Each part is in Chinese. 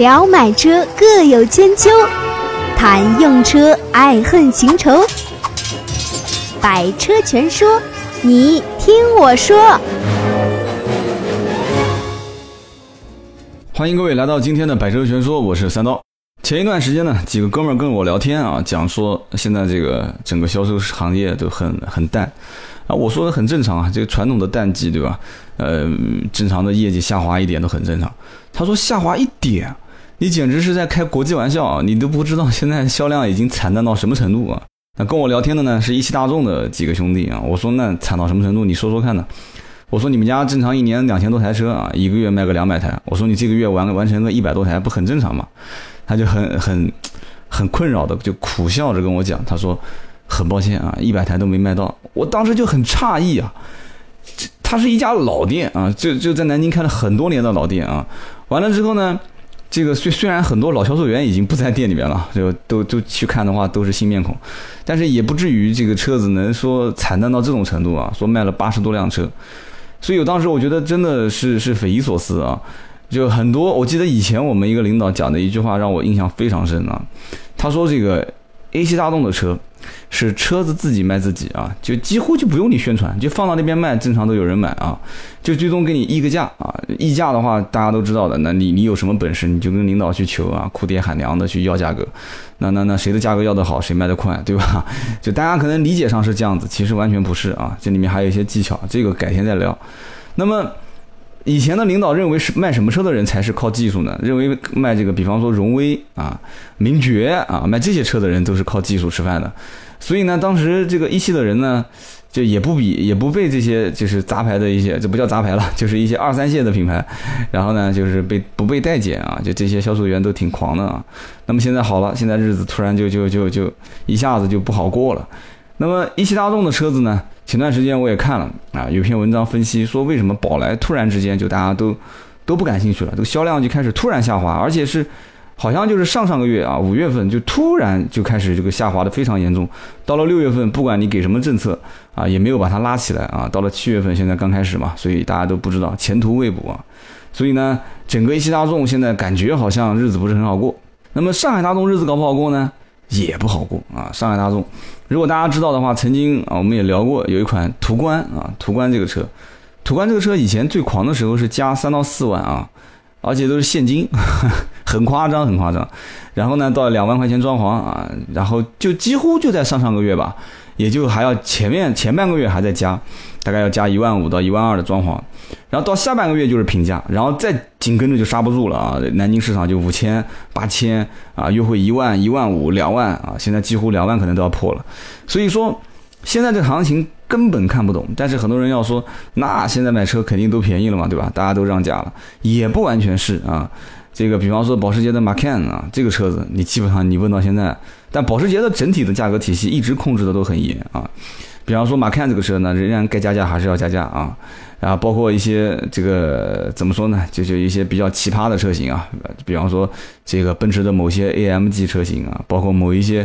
聊买车各有千秋，谈用车爱恨情仇。百车全说，你听我说。欢迎各位来到今天的百车全说，我是三刀。前一段时间呢，几个哥们儿跟我聊天啊，讲说现在这个整个销售行业都很很淡啊，我说的很正常啊，这个传统的淡季对吧？呃，正常的业绩下滑一点都很正常。他说下滑一点，你简直是在开国际玩笑啊！你都不知道现在销量已经惨淡到什么程度啊！那跟我聊天的呢是一汽大众的几个兄弟啊，我说那惨到什么程度？你说说看呢？我说你们家正常一年两千多台车啊，一个月卖个两百台，我说你这个月完完成个一百多台，不很正常吗？他就很很很困扰的就苦笑着跟我讲，他说很抱歉啊，一百台都没卖到。我当时就很诧异啊，这他是一家老店啊，就就在南京开了很多年的老店啊。完了之后呢，这个虽虽然很多老销售员已经不在店里面了，就都都去看的话都是新面孔，但是也不至于这个车子能说惨淡到这种程度啊，说卖了八十多辆车。所以我当时我觉得真的是是匪夷所思啊，就很多我记得以前我们一个领导讲的一句话让我印象非常深啊，他说这个 A 系大众的车是车子自己卖自己啊，就几乎就不用你宣传，就放到那边卖，正常都有人买啊，就最终给你议个价啊，议价的话大家都知道的，那你你有什么本事你就跟领导去求啊，哭爹喊娘的去要价格，那那那谁的价格要得好谁卖得快，对吧？就大家可能理解上是这样子，其实完全不是啊，这里面还有一些技巧，这个改天再聊。那么。以前的领导认为是卖什么车的人才是靠技术呢？认为卖这个，比方说荣威啊、名爵啊，卖这些车的人都是靠技术吃饭的。所以呢，当时这个一汽的人呢，就也不比，也不被这些就是杂牌的一些，这不叫杂牌了，就是一些二三线的品牌，然后呢，就是被不被待见啊，就这些销售员都挺狂的啊。那么现在好了，现在日子突然就就就就一下子就不好过了。那么一汽大众的车子呢？前段时间我也看了啊，有篇文章分析说，为什么宝来突然之间就大家都都不感兴趣了，这个销量就开始突然下滑，而且是好像就是上上个月啊，五月份就突然就开始这个下滑的非常严重。到了六月份，不管你给什么政策啊，也没有把它拉起来啊。到了七月份，现在刚开始嘛，所以大家都不知道前途未卜啊。所以呢，整个一汽大众现在感觉好像日子不是很好过。那么上海大众日子搞不好过呢？也不好过啊！上海大众，如果大家知道的话，曾经啊，我们也聊过有一款途观啊，途观这个车，途观这个车以前最狂的时候是加三到四万啊，而且都是现金，很夸张，很夸张。然后呢，到两万块钱装潢啊，然后就几乎就在上上个月吧，也就还要前面前半个月还在加，大概要加一万五到一万二的装潢。然后到下半个月就是平价，然后再紧跟着就刹不住了啊！南京市场就五千、八千啊，优惠一万、一万五、两万啊，现在几乎两万可能都要破了。所以说，现在这行情根本看不懂。但是很多人要说，那现在买车肯定都便宜了嘛，对吧？大家都让价了，也不完全是啊。这个比方说保时捷的 Macan 啊，这个车子你基本上你问到现在，但保时捷的整体的价格体系一直控制的都很严啊。比方说马 can 这个车呢，仍然该加价还是要加价啊，然后包括一些这个怎么说呢，就就一些比较奇葩的车型啊，比方说这个奔驰的某些 AMG 车型啊，包括某一些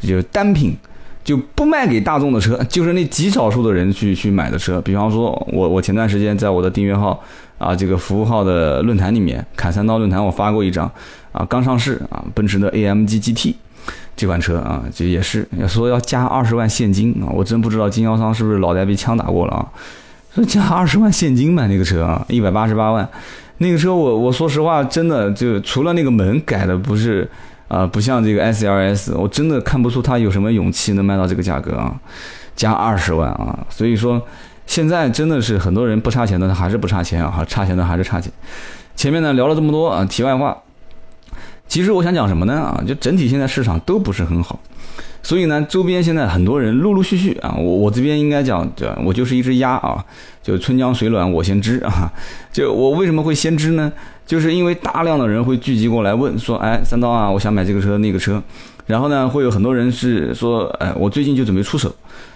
就单品就不卖给大众的车，就是那极少数的人去去买的车。比方说我我前段时间在我的订阅号啊这个服务号的论坛里面，砍三刀论坛我发过一张啊，刚上市啊，奔驰的 AMG GT。这款车啊，这也是要说要加二十万现金啊！我真不知道经销商是不是脑袋被枪打过了啊？说加二十万现金买那个车啊，一百八十八万，那个车我我说实话，真的就除了那个门改的不是啊，不像这个 S L S，我真的看不出他有什么勇气能卖到这个价格啊，加二十万啊！所以说现在真的是很多人不差钱的还是不差钱啊，差钱的还是差钱。前面呢聊了这么多啊，题外话。其实我想讲什么呢？啊，就整体现在市场都不是很好，所以呢，周边现在很多人陆陆续续啊，我我这边应该讲，这我就是一只鸭啊，就春江水暖我先知啊，就我为什么会先知呢？就是因为大量的人会聚集过来问说，哎，三刀啊，我想买这个车那个车。然后呢，会有很多人是说，哎，我最近就准备出手，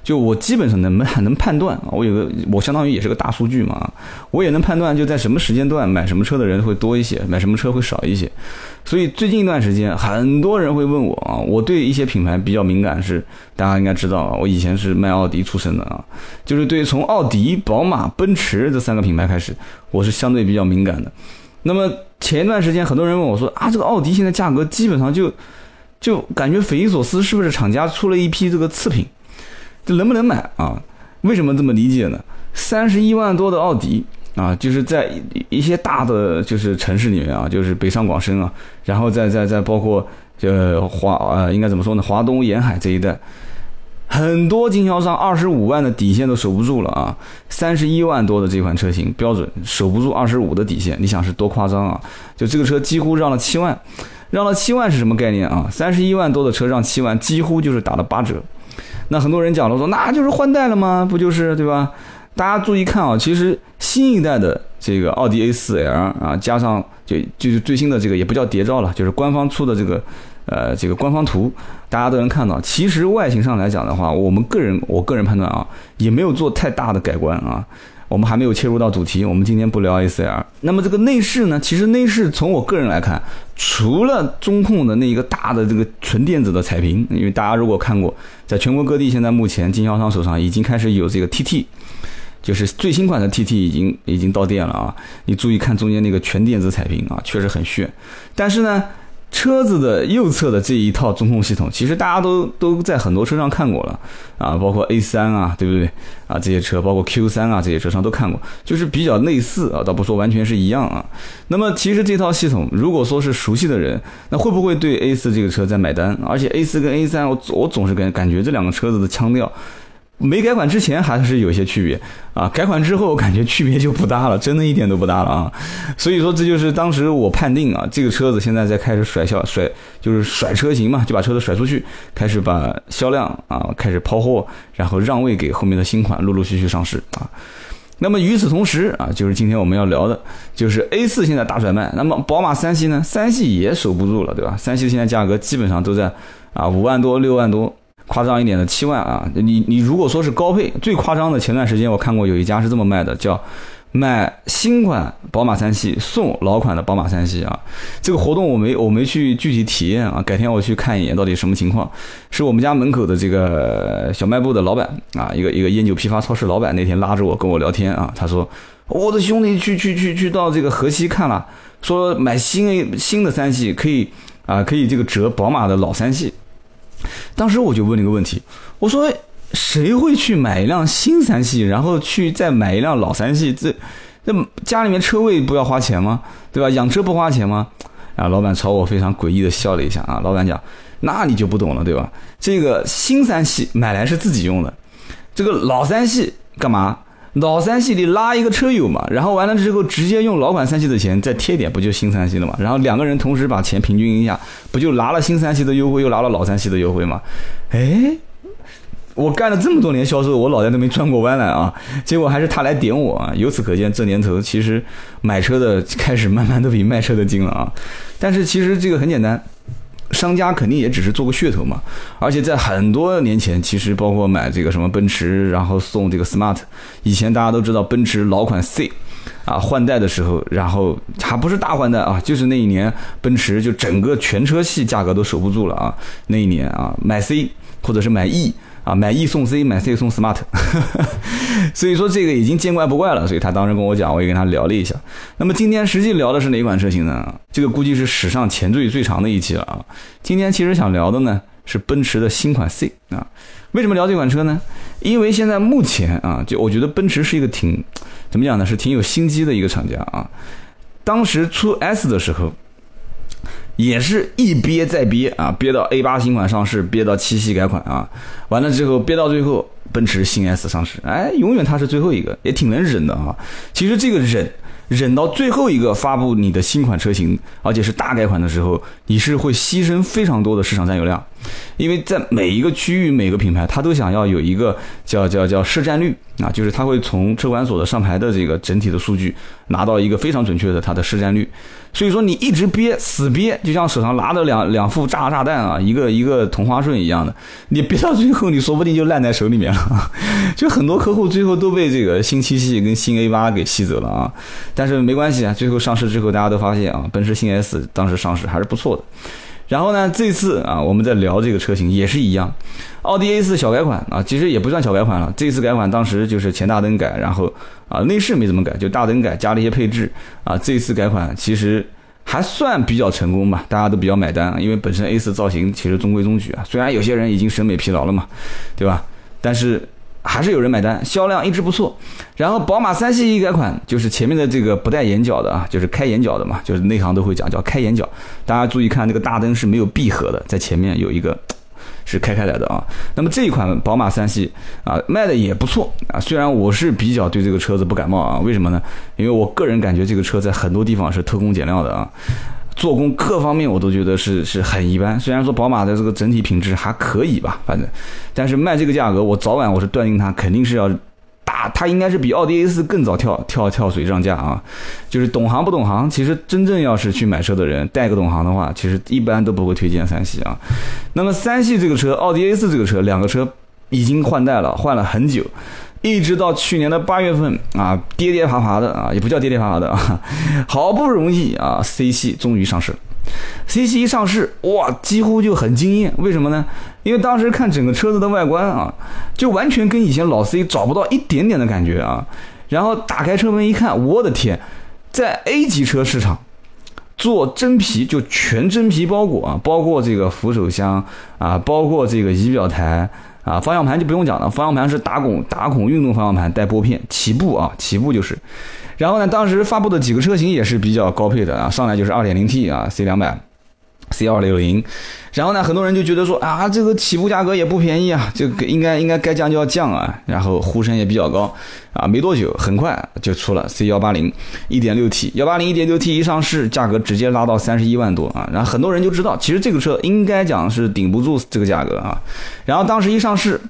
就我基本上能能判断啊，我有个我相当于也是个大数据嘛，我也能判断就在什么时间段买什么车的人会多一些，买什么车会少一些。所以最近一段时间，很多人会问我啊，我对一些品牌比较敏感，是大家应该知道啊，我以前是卖奥迪出身的啊，就是对从奥迪、宝马、奔驰这三个品牌开始，我是相对比较敏感的。那么。前一段时间很多人问我说啊，这个奥迪现在价格基本上就就感觉匪夷所思，是不是厂家出了一批这个次品，这能不能买啊？为什么这么理解呢？三十一万多的奥迪啊，就是在一些大的就是城市里面啊，就是北上广深啊，然后再再再包括呃华呃应该怎么说呢？华东沿海这一带。很多经销商二十五万的底线都守不住了啊！三十一万多的这款车型标准守不住二十五的底线，你想是多夸张啊？就这个车几乎让了七万，让了七万是什么概念啊？三十一万多的车让七万，几乎就是打了八折。那很多人讲了说，那就是换代了吗？不就是对吧？大家注意看啊，其实新一代的这个奥迪 A4L 啊，加上就就是最新的这个也不叫谍照了，就是官方出的这个。呃，这个官方图大家都能看到。其实外形上来讲的话，我们个人我个人判断啊，也没有做太大的改观啊。我们还没有切入到主题，我们今天不聊 A4L。那么这个内饰呢？其实内饰从我个人来看，除了中控的那一个大的这个纯电子的彩屏，因为大家如果看过，在全国各地现在目前经销商手上已经开始有这个 TT，就是最新款的 TT 已经已经到店了啊。你注意看中间那个全电子彩屏啊，确实很炫。但是呢。车子的右侧的这一套中控系统，其实大家都都在很多车上看过了啊，包括 A 三啊，对不对啊？这些车，包括 Q 三啊，这些车上都看过，就是比较类似啊，倒不说完全是一样啊。那么其实这套系统，如果说是熟悉的人，那会不会对 A 四这个车在买单？而且 A 四跟 A 三，我我总是感感觉这两个车子的腔调。没改款之前还是有些区别啊，改款之后感觉区别就不大了，真的一点都不大了啊。所以说这就是当时我判定啊，这个车子现在在开始甩销甩，就是甩车型嘛，就把车子甩出去，开始把销量啊开始抛货，然后让位给后面的新款陆陆续续上市啊。那么与此同时啊，就是今天我们要聊的，就是 A 四现在大甩卖，那么宝马三系呢，三系也守不住了，对吧？三系现在价格基本上都在啊五万多六万多。夸张一点的七万啊！你你如果说是高配，最夸张的，前段时间我看过有一家是这么卖的，叫买新款宝马三系送老款的宝马三系啊。这个活动我没我没去具体体验啊，改天我去看一眼到底什么情况。是我们家门口的这个小卖部的老板啊，一个一个烟酒批发超市老板那天拉着我跟我聊天啊，他说我的兄弟去去去去到这个河西看了，说买新新的三系可以啊可以这个折宝马的老三系。当时我就问了一个问题，我说谁会去买一辆新三系，然后去再买一辆老三系？这那家里面车位不要花钱吗？对吧？养车不花钱吗？啊，老板朝我非常诡异的笑了一下啊，老板讲，那你就不懂了，对吧？这个新三系买来是自己用的，这个老三系干嘛？老三系里拉一个车友嘛，然后完了之后直接用老款三系的钱再贴点，不就新三系了嘛？然后两个人同时把钱平均一下，不就拿了新三系的优惠，又拿了老三系的优惠吗？哎，我干了这么多年销售，我脑袋都没转过弯来啊！结果还是他来点我啊！由此可见，这年头其实买车的开始慢慢都比卖车的精了啊！但是其实这个很简单。商家肯定也只是做个噱头嘛，而且在很多年前，其实包括买这个什么奔驰，然后送这个 smart，以前大家都知道奔驰老款 C，啊换代的时候，然后还不是大换代啊，就是那一年奔驰就整个全车系价格都守不住了啊，那一年啊买 C 或者是买 E。啊，买 E 送 C，买 C 送 Smart，所以说这个已经见怪不怪了。所以他当时跟我讲，我也跟他聊了一下。那么今天实际聊的是哪款车型呢？这个估计是史上前缀最长的一期了啊。今天其实想聊的呢是奔驰的新款 C 啊。为什么聊这款车呢？因为现在目前啊，就我觉得奔驰是一个挺怎么讲呢，是挺有心机的一个厂家啊。当时出 S 的时候。也是一憋再憋啊，憋到 A 八新款上市，憋到七系改款啊，完了之后憋到最后，奔驰新 S 上市，哎，永远它是最后一个，也挺能忍的啊。其实这个忍。忍到最后一个发布你的新款车型，而且是大改款的时候，你是会牺牲非常多的市场占有量，因为在每一个区域、每个品牌，它都想要有一个叫叫叫市占率啊，就是它会从车管所的上牌的这个整体的数据拿到一个非常准确的它的市占率。所以说你一直憋死憋，就像手上拿着两两副炸炸弹啊，一个一个同花顺一样的，你憋到最后，你说不定就烂在手里面了。就很多客户最后都被这个新七系跟新 A 八给吸走了啊。但是没关系啊，最后上市之后，大家都发现啊，奔驰新 S 当时上市还是不错的。然后呢，这次啊，我们在聊这个车型也是一样，奥迪 A 四小改款啊，其实也不算小改款了。这次改款当时就是前大灯改，然后啊内饰没怎么改，就大灯改加了一些配置啊。这次改款其实还算比较成功吧，大家都比较买单，因为本身 A 四造型其实中规中矩啊，虽然有些人已经审美疲劳了嘛，对吧？但是还是有人买单，销量一直不错。然后宝马三系一改款，就是前面的这个不带眼角的啊，就是开眼角的嘛，就是内行都会讲叫开眼角。大家注意看，那个大灯是没有闭合的，在前面有一个是开开来的啊。那么这一款宝马三系啊，卖的也不错啊。虽然我是比较对这个车子不感冒啊，为什么呢？因为我个人感觉这个车在很多地方是偷工减料的啊。做工各方面我都觉得是是很一般，虽然说宝马的这个整体品质还可以吧，反正，但是卖这个价格，我早晚我是断定它肯定是要打，它应该是比奥迪 A 四更早跳跳跳水涨价啊！就是懂行不懂行，其实真正要是去买车的人带个懂行的话，其实一般都不会推荐三系啊。那么三系这个车，奥迪 A 四这个车，两个车已经换代了，换了很久。一直到去年的八月份啊，跌跌爬爬的啊，也不叫跌跌爬爬的啊，好不容易啊，C 系终于上市。C 系一上市，哇，几乎就很惊艳。为什么呢？因为当时看整个车子的外观啊，就完全跟以前老 C 找不到一点点的感觉啊。然后打开车门一看，我的天，在 A 级车市场做真皮就全真皮包裹啊，包括这个扶手箱啊，包括这个仪表台。啊，方向盘就不用讲了，方向盘是打孔打孔运动方向盘带拨片，起步啊，起步就是。然后呢，当时发布的几个车型也是比较高配的啊，上来就是 2.0T 啊，C 两百。C 二六零，然后呢，很多人就觉得说啊，这个起步价格也不便宜啊，这个应该应该该降就要降啊，然后呼声也比较高啊，没多久，很快就出了 C 幺八零一点六 T，幺八零一点六 T 一上市，价格直接拉到三十一万多啊，然后很多人就知道，其实这个车应该讲是顶不住这个价格啊，然后当时一上市。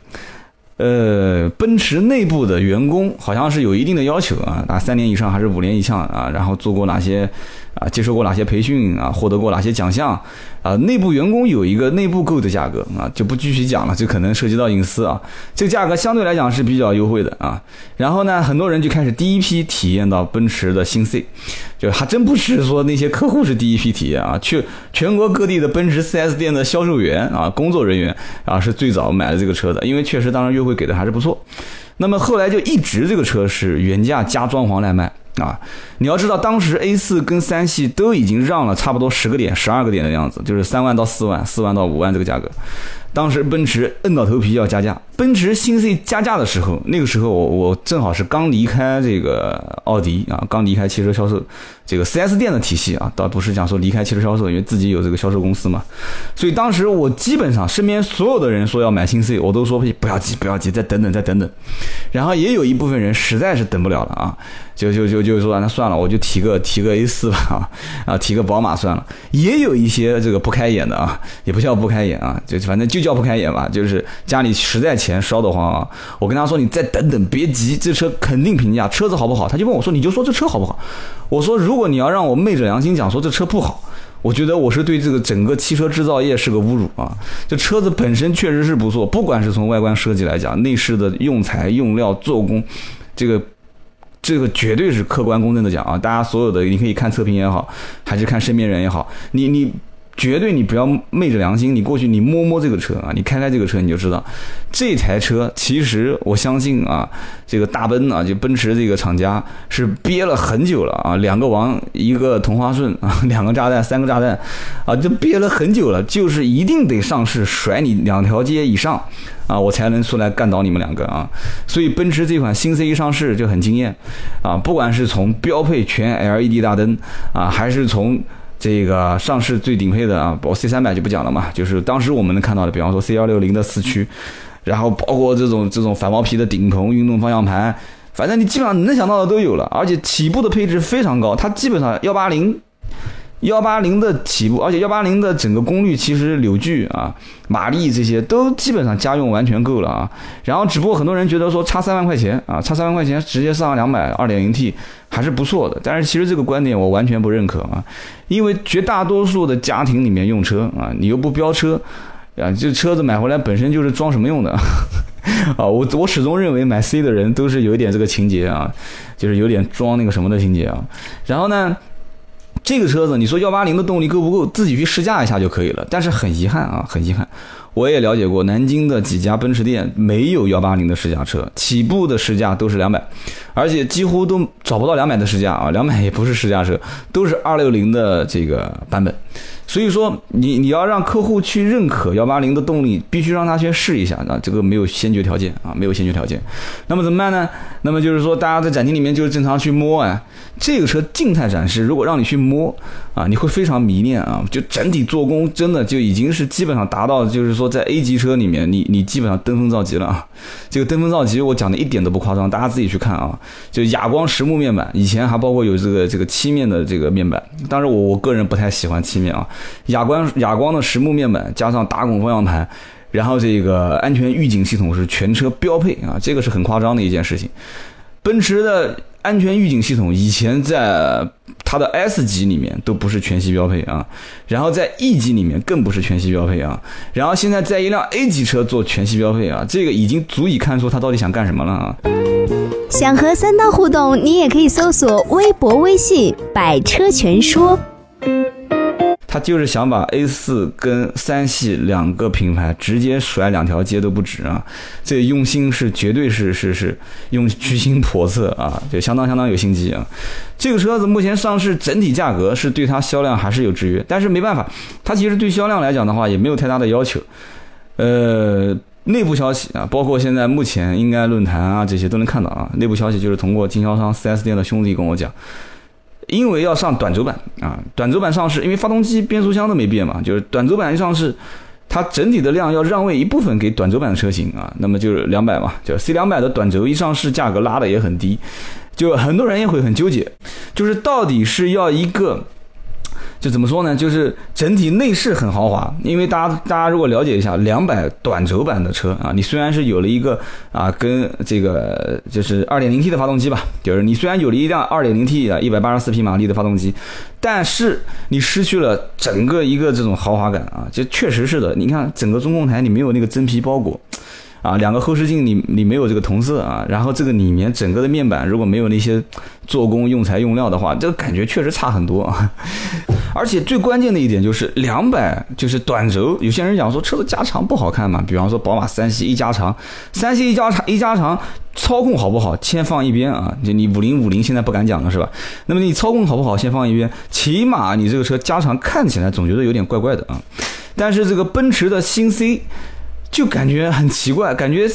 呃，奔驰内部的员工好像是有一定的要求啊，啊，三年以上还是五年以上啊，然后做过哪些啊，接受过哪些培训啊，获得过哪些奖项啊，内部员工有一个内部购的价格啊，就不具体讲了，这可能涉及到隐私啊，这个价格相对来讲是比较优惠的啊，然后呢，很多人就开始第一批体验到奔驰的新 C。就还真不是说那些客户是第一批体验啊，去全国各地的奔驰 4S 店的销售员啊、工作人员啊是最早买了这个车的，因为确实当时优惠给的还是不错。那么后来就一直这个车是原价加装潢来卖啊。你要知道，当时 A4 跟三系都已经让了差不多十个点、十二个点的样子，就是三万到四万、四万到五万这个价格。当时奔驰硬到头皮要加价，奔驰新 C 加价的时候，那个时候我我正好是刚离开这个奥迪啊，刚离开汽车销售这个 4S 店的体系啊，倒不是讲说离开汽车销售，因为自己有这个销售公司嘛，所以当时我基本上身边所有的人说要买新 C，我都说不要急，不要急，再等等，再等等。然后也有一部分人实在是等不了了啊，就就就就说那算了，我就提个提个 A 四吧啊，啊提个宝马算了。也有一些这个不开眼的啊，也不叫不开眼啊，就反正就。叫不开眼吧，就是家里实在钱烧得慌啊！我跟他说：“你再等等，别急，这车肯定平价，车子好不好？”他就问我说：“你就说这车好不好？”我说：“如果你要让我昧着良心讲说这车不好，我觉得我是对这个整个汽车制造业是个侮辱啊！这车子本身确实是不错，不管是从外观设计来讲，内饰的用材、用料、做工，这个这个绝对是客观公正的讲啊！大家所有的你可以看测评也好，还是看身边人也好，你你。绝对你不要昧着良心，你过去你摸摸这个车啊，你开开这个车你就知道，这台车其实我相信啊，这个大奔啊，就奔驰这个厂家是憋了很久了啊，两个王一个同花顺啊，两个炸弹三个炸弹啊，就憋了很久了，就是一定得上市甩你两条街以上啊，我才能出来干倒你们两个啊，所以奔驰这款新 C 一上市就很惊艳啊，不管是从标配全 LED 大灯啊，还是从这个上市最顶配的啊，包括 C 三百就不讲了嘛，就是当时我们能看到的，比方说 C 幺六零的四驱，然后包括这种这种反毛皮的顶棚、运动方向盘，反正你基本上能想到的都有了，而且起步的配置非常高，它基本上幺八零。幺八零的起步，而且幺八零的整个功率其实扭矩啊、马力这些都基本上家用完全够了啊。然后只不过很多人觉得说差三万块钱啊，差三万块钱直接上两百二点零 T 还是不错的。但是其实这个观点我完全不认可啊，因为绝大多数的家庭里面用车啊，你又不飙车啊，这车子买回来本身就是装什么用的 啊？我我始终认为买 C 的人都是有一点这个情节啊，就是有点装那个什么的情节啊。然后呢？这个车子，你说幺八零的动力够不够？自己去试驾一下就可以了。但是很遗憾啊，很遗憾，我也了解过南京的几家奔驰店没有幺八零的试驾车，起步的试驾都是两百，而且几乎都找不到两百的试驾啊，两百也不是试驾车，都是二六零的这个版本。所以说，你你要让客户去认可幺八零的动力，必须让他先试一下啊，这个没有先决条件啊，没有先决条件。那么怎么办呢？那么就是说，大家在展厅里面就是正常去摸啊，这个车静态展示，如果让你去摸啊，你会非常迷恋啊，就整体做工真的就已经是基本上达到，就是说在 A 级车里面，你你基本上登峰造极了啊。这个登峰造极，我讲的一点都不夸张，大家自己去看啊。就哑光实木面板，以前还包括有这个这个漆面的这个面板，当然我我个人不太喜欢漆面啊。哑光哑光的实木面板，加上打孔方向盘，然后这个安全预警系统是全车标配啊，这个是很夸张的一件事情。奔驰的安全预警系统以前在它的 S 级里面都不是全系标配啊，然后在 E 级里面更不是全系标配啊，然后现在在一辆 A 级车做全系标配啊，这个已经足以看出它到底想干什么了啊。想和三刀互动，你也可以搜索微博、微信“百车全说”。他就是想把 A 四跟三系两个品牌直接甩两条街都不止啊！这用心是绝对是是是用居心叵测啊，就相当相当有心机啊！这个车子目前上市整体价格是对它销量还是有制约，但是没办法，它其实对销量来讲的话也没有太大的要求。呃，内部消息啊，包括现在目前应该论坛啊这些都能看到啊，内部消息就是通过经销商 4S 店的兄弟跟我讲。因为要上短轴版啊，短轴版上市，因为发动机、变速箱都没变嘛，就是短轴版一上市，它整体的量要让位一部分给短轴版的车型啊，那么就是两百嘛，就 C 两百的短轴一上市，价格拉的也很低，就很多人也会很纠结，就是到底是要一个。就怎么说呢？就是整体内饰很豪华，因为大家大家如果了解一下两百短轴版的车啊，你虽然是有了一个啊跟这个就是二点零 T 的发动机吧，就是你虽然有了一辆二点零 T 的一百八十四匹马力的发动机，但是你失去了整个一个这种豪华感啊，就确实是的。你看整个中控台你没有那个真皮包裹。啊，两个后视镜你你没有这个同色啊，然后这个里面整个的面板如果没有那些做工用材用料的话，这个感觉确实差很多啊。而且最关键的一点就是两百就是短轴，有些人讲说车子加长不好看嘛，比方说宝马三系一加长，三系一加长一加长，操控好不好先放一边啊，就你五零五零现在不敢讲了是吧？那么你操控好不好先放一边，起码你这个车加长看起来总觉得有点怪怪的啊。但是这个奔驰的新 C。就感觉很奇怪，感觉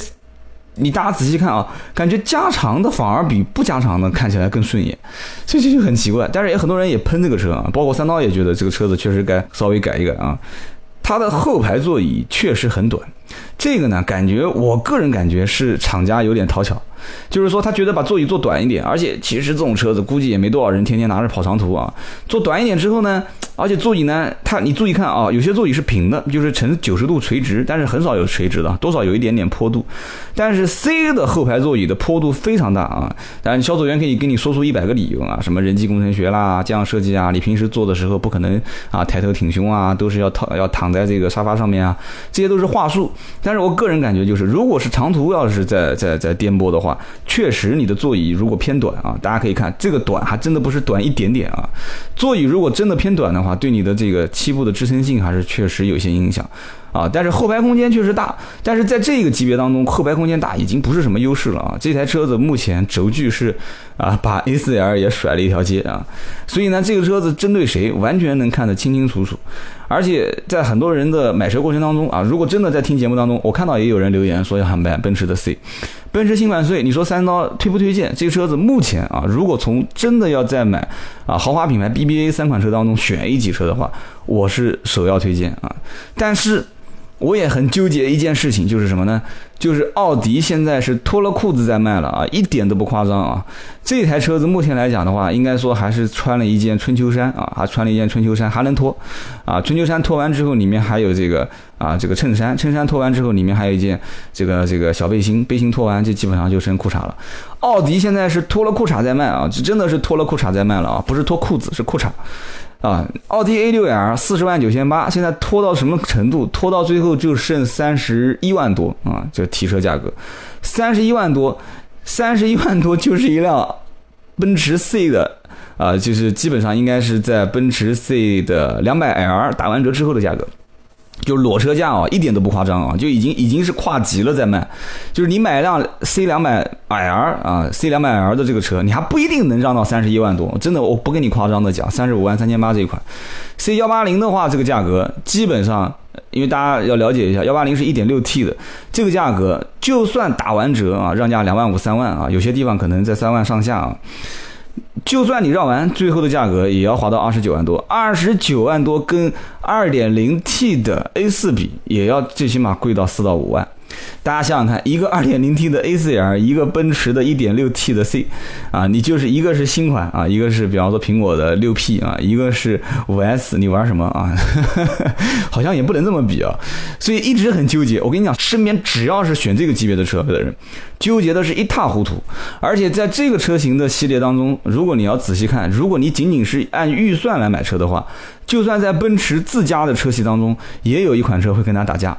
你大家仔细看啊，感觉加长的反而比不加长的看起来更顺眼，所以这就很奇怪。但是也很多人也喷这个车啊，包括三刀也觉得这个车子确实该稍微改一改啊。它的后排座椅确实很短，这个呢，感觉我个人感觉是厂家有点讨巧。就是说，他觉得把座椅做短一点，而且其实这种车子估计也没多少人天天拿着跑长途啊。做短一点之后呢，而且座椅呢，它你注意看啊，有些座椅是平的，就是呈九十度垂直，但是很少有垂直的，多少有一点点坡度。但是 C 的后排座椅的坡度非常大啊，但销售员可以给你说出一百个理由啊，什么人机工程学啦，这样设计啊，你平时坐的时候不可能啊抬头挺胸啊，都是要躺要躺在这个沙发上面啊，这些都是话术。但是我个人感觉就是，如果是长途要是在在在颠簸的话，确实，你的座椅如果偏短啊，大家可以看这个短，还真的不是短一点点啊。座椅如果真的偏短的话，对你的这个膝部的支撑性还是确实有些影响啊。但是后排空间确实大，但是在这个级别当中，后排空间大已经不是什么优势了啊。这台车子目前轴距是啊，把 A4L 也甩了一条街啊。所以呢，这个车子针对谁，完全能看得清清楚楚。而且在很多人的买车过程当中啊，如果真的在听节目当中，我看到也有人留言说要买奔驰的 C。奔驰新款税，你说三刀推不推荐？这个车子目前啊，如果从真的要再买啊豪华品牌 BBA 三款车当中选一级车的话，我是首要推荐啊。但是我也很纠结一件事情，就是什么呢？就是奥迪现在是脱了裤子在卖了啊，一点都不夸张啊。这台车子目前来讲的话，应该说还是穿了一件春秋衫啊，还穿了一件春秋衫，还能脱啊。春秋衫脱完之后，里面还有这个啊这个衬衫，衬衫脱完之后，里面还有一件这个这个小背心，背心脱完就基本上就剩裤衩了。奥迪现在是脱了裤衩在卖啊，这真的是脱了裤衩在卖了啊，不是脱裤子，是裤衩。啊，奥迪 A6L 四十万九千八，现在拖到什么程度？拖到最后就剩三十一万多啊！这提车价格，三十一万多，三十一万多就是一辆奔驰 C 的啊，就是基本上应该是在奔驰 C 的两百 L 打完折之后的价格。就裸车价啊，一点都不夸张啊，就已经已经是跨级了在卖。就是你买一辆 C 两百 L 啊，C 两百 L 的这个车，你还不一定能让到三十一万多。真的，我不跟你夸张的讲，三十五万三千八这一款 C 幺八零的话，这个价格基本上，因为大家要了解一下，幺八零是一点六 T 的，这个价格就算打完折啊，让价两万五三万啊，有些地方可能在三万上下啊。就算你绕完，最后的价格也要划到二十九万多，二十九万多跟二点零 T 的 A 四比，也要最起码贵到四到五万。大家想想看，一个 2.0T 的 A4L，一个奔驰的 1.6T 的 C，啊，你就是一个是新款啊，一个是比方说苹果的 6P 啊，一个是 5S，你玩什么啊？好像也不能这么比啊，所以一直很纠结。我跟你讲，身边只要是选这个级别的车的人，纠结的是一塌糊涂。而且在这个车型的系列当中，如果你要仔细看，如果你仅仅是按预算来买车的话，就算在奔驰自家的车系当中，也有一款车会跟它打架。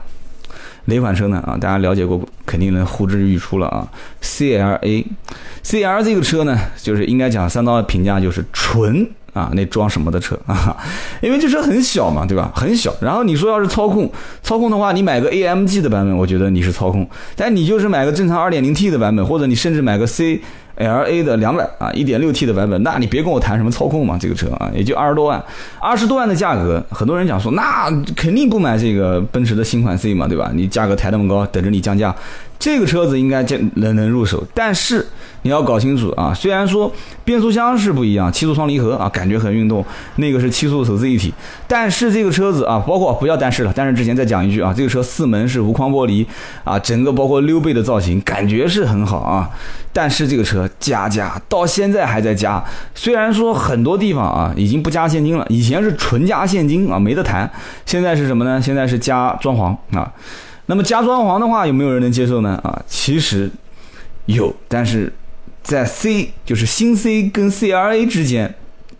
哪款车呢？啊，大家了解过，肯定能呼之欲出了啊。CLA，CL 这个车呢，就是应该讲三刀的评价就是纯啊，那装什么的车啊？因为这车很小嘛，对吧？很小。然后你说要是操控，操控的话，你买个 AMG 的版本，我觉得你是操控。但你就是买个正常二点零 T 的版本，或者你甚至买个 C。L A 的两百啊，一点六 T 的版本，那你别跟我谈什么操控嘛，这个车啊，也就二十多万，二十多万的价格，很多人讲说，那肯定不买这个奔驰的新款 C 嘛，对吧？你价格抬那么高，等着你降价。这个车子应该能能入手，但是你要搞清楚啊，虽然说变速箱是不一样，七速双离合啊，感觉很运动，那个是七速手自一体，但是这个车子啊，包括不要但是了，但是之前再讲一句啊，这个车四门是无框玻璃啊，整个包括溜背的造型，感觉是很好啊，但是这个车加价到现在还在加，虽然说很多地方啊已经不加现金了，以前是纯加现金啊没得谈，现在是什么呢？现在是加装潢啊。那么加装潢的话，有没有人能接受呢？啊，其实有，但是在 C 就是新 C 跟 CRA 之间，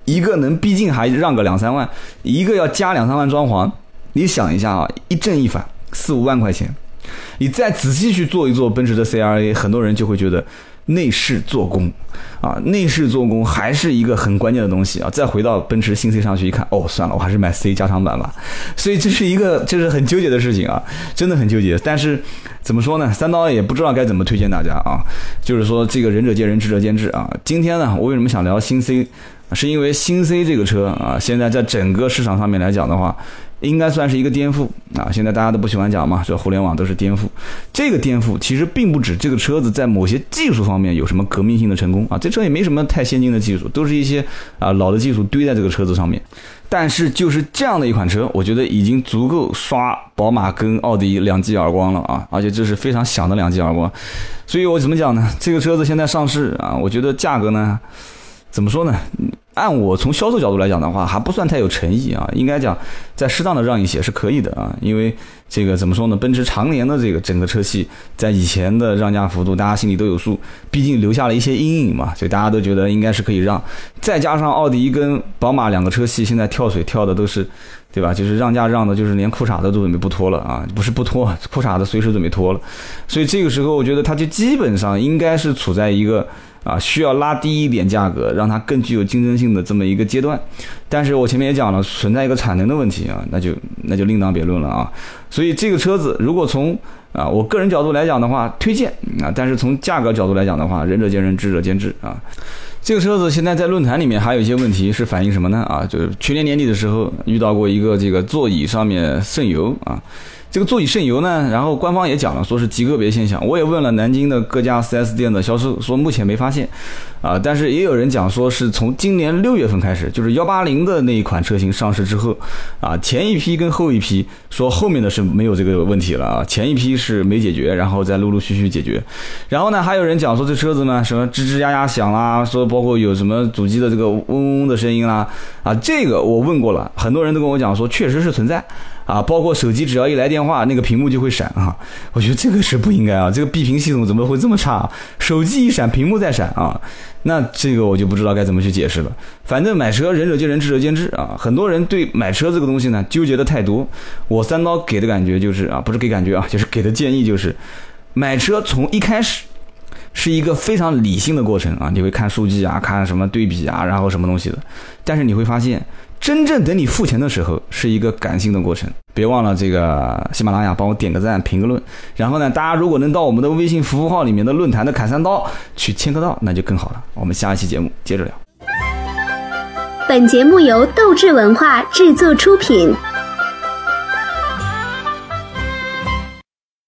一个能毕竟还让个两三万，一个要加两三万装潢。你想一下啊，一正一反，四五万块钱，你再仔细去做一做奔驰的 CRA，很多人就会觉得。内饰做工，啊，内饰做工还是一个很关键的东西啊！再回到奔驰新 C 上去一看，哦，算了，我还是买 C 加长版吧。所以这是一个就是很纠结的事情啊，真的很纠结。但是怎么说呢？三刀也不知道该怎么推荐大家啊。就是说这个仁者见仁，智者见智啊。今天呢，我为什么想聊新 C？是因为新 C 这个车啊，现在在整个市场上面来讲的话。应该算是一个颠覆啊！现在大家都不喜欢讲嘛，这互联网都是颠覆。这个颠覆其实并不止这个车子在某些技术方面有什么革命性的成功啊，这车也没什么太先进的技术，都是一些啊老的技术堆在这个车子上面。但是就是这样的一款车，我觉得已经足够刷宝马跟奥迪两记耳光了啊！而且这是非常响的两记耳光。所以我怎么讲呢？这个车子现在上市啊，我觉得价格呢，怎么说呢？按我从销售角度来讲的话，还不算太有诚意啊。应该讲，在适当的让一些是可以的啊。因为这个怎么说呢？奔驰常年的这个整个车系，在以前的让价幅度，大家心里都有数。毕竟留下了一些阴影嘛，所以大家都觉得应该是可以让。再加上奥迪跟宝马两个车系现在跳水跳的都是，对吧？就是让价让的，就是连裤衩子都准备不脱了啊！不是不脱，裤衩子随时准备脱了。所以这个时候，我觉得它就基本上应该是处在一个。啊，需要拉低一点价格，让它更具有竞争性的这么一个阶段，但是我前面也讲了，存在一个产能的问题啊，那就那就另当别论了啊。所以这个车子如果从啊我个人角度来讲的话，推荐啊，但是从价格角度来讲的话，仁者见仁，智者见智啊。这个车子现在在论坛里面还有一些问题是反映什么呢？啊，就是去年年底的时候遇到过一个这个座椅上面渗油啊。这个座椅渗油呢，然后官方也讲了，说是极个别现象。我也问了南京的各家 4S 店的销售，说目前没发现，啊，但是也有人讲说是从今年六月份开始，就是幺八零的那一款车型上市之后，啊，前一批跟后一批说后面的是没有这个问题了啊，前一批是没解决，然后再陆陆续续解决。然后呢，还有人讲说这车子呢什么吱吱呀呀响啦，说包括有什么主机的这个嗡嗡的声音啦，啊，这个我问过了，很多人都跟我讲说确实是存在。啊，包括手机只要一来电话，那个屏幕就会闪啊！我觉得这个是不应该啊，这个闭屏系统怎么会这么差？手机一闪，屏幕再闪啊！那这个我就不知道该怎么去解释了。反正买车仁者见仁，智者见智啊！很多人对买车这个东西呢纠结的太多。我三刀给的感觉就是啊，不是给感觉啊，就是给的建议就是，买车从一开始是一个非常理性的过程啊，你会看数据啊，看什么对比啊，然后什么东西的。但是你会发现。真正等你付钱的时候，是一个感性的过程。别忘了这个喜马拉雅帮我点个赞、评个论。然后呢，大家如果能到我们的微信服务号里面的论坛的砍三刀去签个到，那就更好了。我们下一期节目接着聊。本节目由斗志文化制作出品。